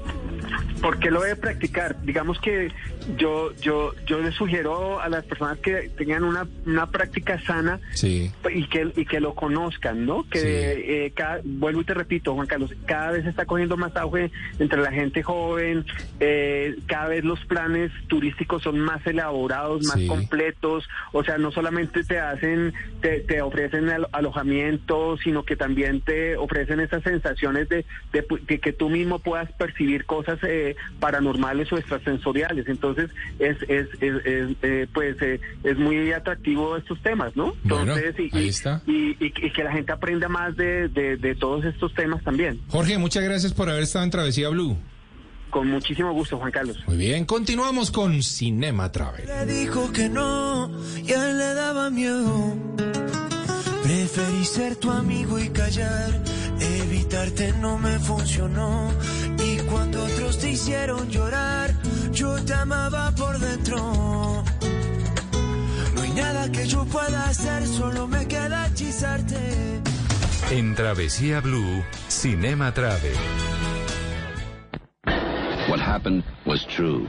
¿Por qué lo debe practicar? Digamos que yo yo yo les sugiero a las personas que tengan una, una práctica sana Sí. y que y que lo conozcan, ¿no? Que eh, cada- vuelvo y te repito, Juan Carlos, cada vez está cogiendo más auge entre la gente joven, eh, cada vez los planes turísticos son más elaborados, más Sí. completos, o sea, no solamente te hacen, te, te ofrecen alo- alojamiento, sino que también te ofrecen esas sensaciones de, de que tú mismo puedas percibir cosas eh, paranormales o extrasensoriales. Entonces, es, es, es, es, eh, pues, eh, es muy atractivo estos temas, ¿no? Bueno, Entonces, y, ahí está. y, y- y que la gente aprenda más de, de, de todos estos temas también. Jorge, muchas gracias por haber estado en Travesía Blue. Con muchísimo gusto, Juan Carlos. Muy bien, continuamos con Cinema Travel. Le dijo que no y a él le daba miedo. Preferí ser tu amigo y callar, evitarte no me funcionó. Y cuando otros te hicieron llorar, yo te amaba por dentro. No hay nada que yo pueda hacer, solo me queda hechizarte. En Travesía Blue, Cinema Travel. What happened was true.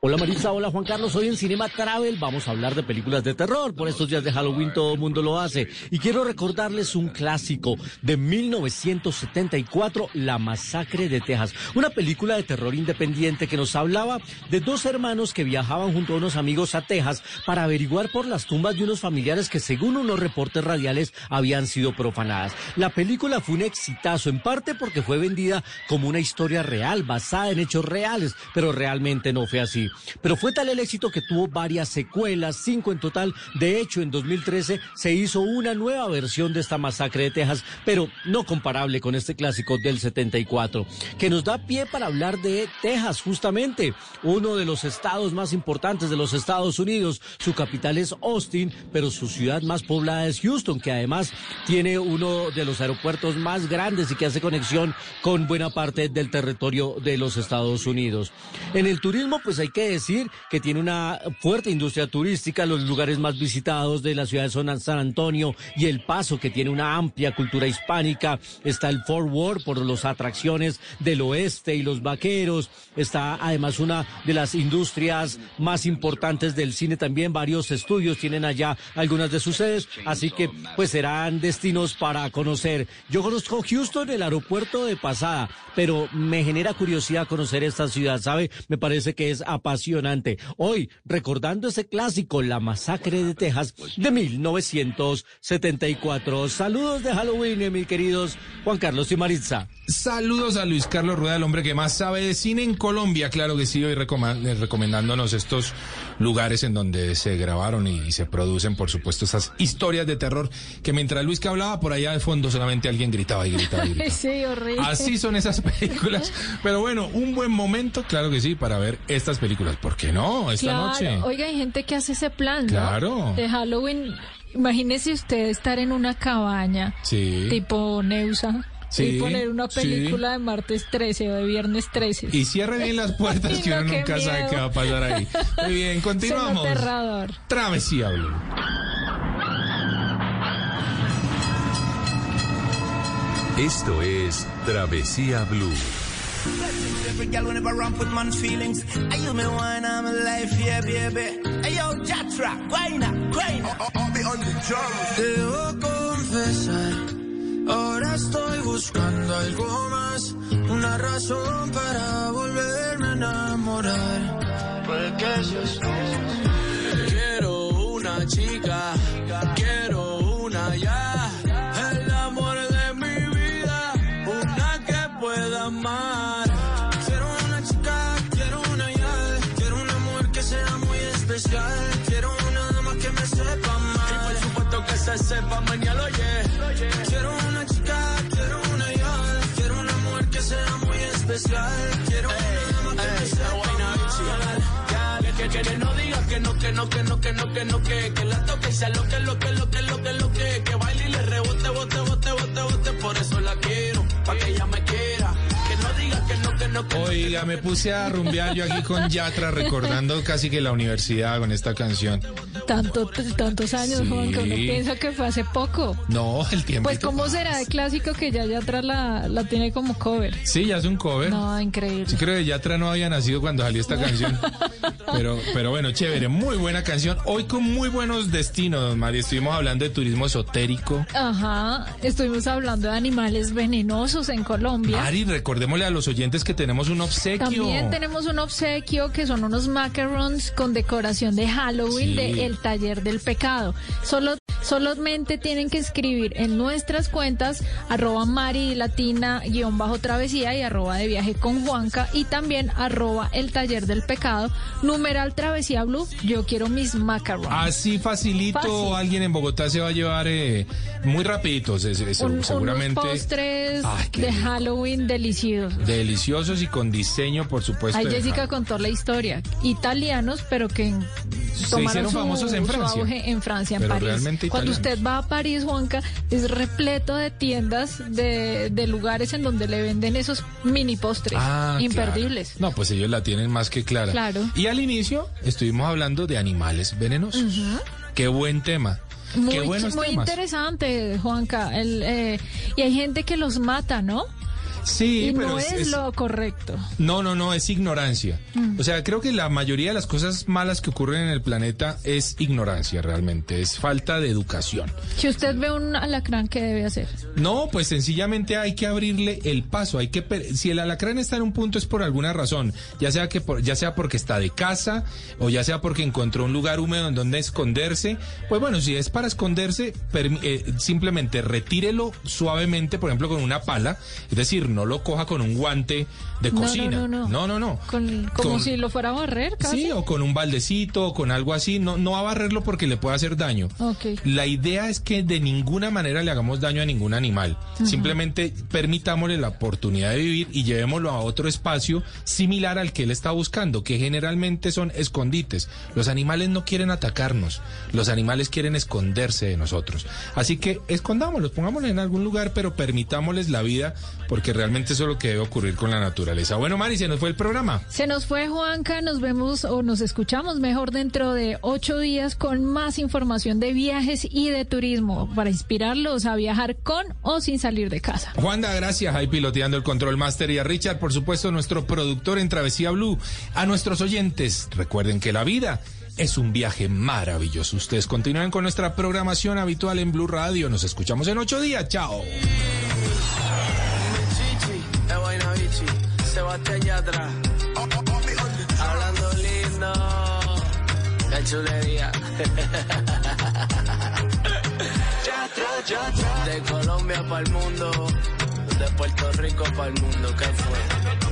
Hola Marisa, hola Juan Carlos, hoy en Cinema Travel vamos a hablar de películas de terror. Por estos días de Halloween todo el mundo lo hace. Y quiero recordarles un clásico de 1974, La Masacre de Texas. Una película de terror independiente que nos hablaba de dos hermanos que viajaban junto a unos amigos a Texas para averiguar por las tumbas de unos familiares que según unos reportes radiales habían sido profanadas. La película fue un exitazo en parte porque fue vendida como una historia real, basada en hechos reales, pero realmente no fue así. Pero fue tal el éxito que tuvo varias secuelas, cinco en total. De hecho, en 2013 se hizo una nueva versión de esta masacre de Texas, pero no comparable con este clásico del 74, que nos da pie para hablar de Texas, justamente, uno de los estados más importantes de los Estados Unidos. Su capital es Austin, pero su ciudad más poblada es Houston, que además tiene uno de los aeropuertos más grandes y que hace conexión con buena parte del territorio de los Estados Unidos. En el turismo, pues hay que decir que tiene una fuerte industria turística, los lugares más visitados de la ciudad de San Antonio y El Paso, que tiene una amplia cultura hispánica, está el Fort Worth por las atracciones del oeste y los vaqueros, está además una de las industrias más importantes del cine también, varios estudios tienen allá algunas de sus sedes, así que pues serán destinos para conocer. Yo conozco Houston, el aeropuerto de pasada, pero me genera curiosidad conocer esta ciudad, ¿sabe? Me parece que es apasionante. Hoy, recordando ese clásico, La Masacre de Texas de 1974. Saludos de Halloween, eh, mis queridos Juan Carlos y Maritza. Saludos a Luis Carlos Rueda, el hombre que más sabe de cine en Colombia, claro que sí, hoy eh, recomendándonos estos lugares en donde se grabaron y, y se producen, por supuesto, esas historias de terror que mientras Luis que hablaba, por allá de fondo solamente alguien gritaba y gritaba y [laughs] gritaba. Sí, horrible. Así son esas [laughs] películas. Pero bueno, un buen momento, claro que sí, para ver estas películas. ¿Por qué no? Esta Claro, noche. oiga, hay gente que hace ese plan, ¿no? Claro. De Halloween. Imagínese usted estar en una cabaña, Sí. tipo Neusa, Sí, y poner una sí. película de martes 13 o de viernes 13. Y cierre bien las puertas [laughs] que no, uno nunca sabe miedo. qué va a pasar ahí. Muy bien, [laughs] continuamos. Aterrador. Travesía Blue. Esto es Travesía Blue. Every girl whenever ramp with man's feelings. I you me wine, I'm alive, yeah, baby. Hey, yo, Jatra, guayna, guayna. I'll be on the drums. Debo confesar, ahora estoy buscando algo más. Una razón para volverme a enamorar. Porque yo soy. Quiero una chica, quiero que se sepa mañana, oye. Quiero una chica, quiero una ya. Quiero una mujer que sea muy especial. Quiero una dama que me sepa. Que, que, que no digas que no, que no, que no, que no, que no, que, que la toque y sea lo que, lo que, lo que, lo que, lo que, que baile y le rebote, bote, bote, bote, bote, por eso la quiero, pa' que ella me quiera. Que no digas que no, que no, Oiga, me puse a rumbear yo aquí con Yatra recordando casi que la universidad con esta canción. Tanto, tantos años, Sí. Juan, que uno piensa que fue hace poco. No, el tiempo. Pues, ¿cómo será de clásico que ya ya atrás la, la tiene como cover? Sí, ya es un cover. No, increíble. Sí creo que Yatra no había nacido cuando salió esta canción. [laughs] Pero, pero bueno, chévere, muy buena canción. Hoy con muy buenos destinos, María. Estuvimos hablando de turismo esotérico. Ajá, estuvimos hablando de animales venenosos en Colombia. Mari, recordémosle a los oyentes que tenemos un obsequio. También tenemos un obsequio que son unos macarons con decoración de Halloween Sí. de El Taller del Pecado. Solo, solamente tienen que escribir en nuestras cuentas arroba Mari Latina guion bajo travesía y arroba de viaje con Juanca y también arroba El Taller del Pecado, numeral travesía blue, yo quiero mis macarons. Así facilito, Fácil. alguien en Bogotá se va a llevar eh, muy rapidito, se- se- se- Un- seguramente Unos postres Ay, de. Halloween deliciosos. deliciosos y con diseño, por supuesto. Ahí Jessica Halloween. contó la historia. Italianos, pero que tomaron hicieron su- famosos en Francia. en Francia, en Pero París. realmente Cuando usted va a París, Juanca, es repleto de tiendas, de, de lugares en donde le venden esos mini postres Ah, imperdibles. claro. No, pues ellos la tienen más que clara. Claro. Y al inicio estuvimos hablando de animales venenosos. Qué buen tema. Muy, Qué buenos muy temas. interesante, Juanca. El, eh, y hay gente que los mata, ¿no? Sí, y pero no es- lo correcto. No, no, no, es ignorancia. Mm. O sea, creo que la mayoría de las cosas malas que ocurren en el planeta es ignorancia realmente, es falta de educación. Si usted ve un alacrán, ¿qué debe hacer? No, pues sencillamente hay que abrirle el paso, hay que si el alacrán está en un punto es por alguna razón, ya sea que por- ya sea porque está de casa o ya sea porque encontró un lugar húmedo en donde esconderse, pues bueno, si es para esconderse, eh, simplemente retírelo suavemente, por ejemplo, con una pala, es decir, no lo coja con un guante de no, cocina. no, no. no, no. no. Con- como Con- si lo fuera a barrer, casi. Sí, o con un baldecito, o con algo así. No, no va a barrerlo porque le puede hacer daño. La idea es que de ninguna manera le hagamos daño a ningún animal. Simplemente permitámosle la oportunidad de vivir y llevémoslo a otro espacio similar al que él está buscando, que generalmente son escondites. Los animales no quieren atacarnos, los animales quieren esconderse de nosotros. Así que escondámoslos, pongámoslos en algún lugar, pero permitámosles la vida, porque realmente eso es lo que debe ocurrir con la naturaleza. Bueno, Mari, se nos fue el programa. Se nos fue Juanca, nos vemos o nos escuchamos mejor dentro de ocho días con más información de viajes y de turismo para inspirarlos a viajar con o sin salir de casa. Juanda, gracias. Ahí piloteando el control master y a Richard, por supuesto, nuestro productor en Travesía Blue. A nuestros oyentes, recuerden que la vida es un viaje maravilloso. Ustedes continúen con nuestra programación habitual en Blue Radio. Nos escuchamos en ocho días. Chao. Sebastián Yatra. Hablando lindo, la chulería. De Colombia para el mundo, de Puerto Rico para el mundo, ¿qué fue?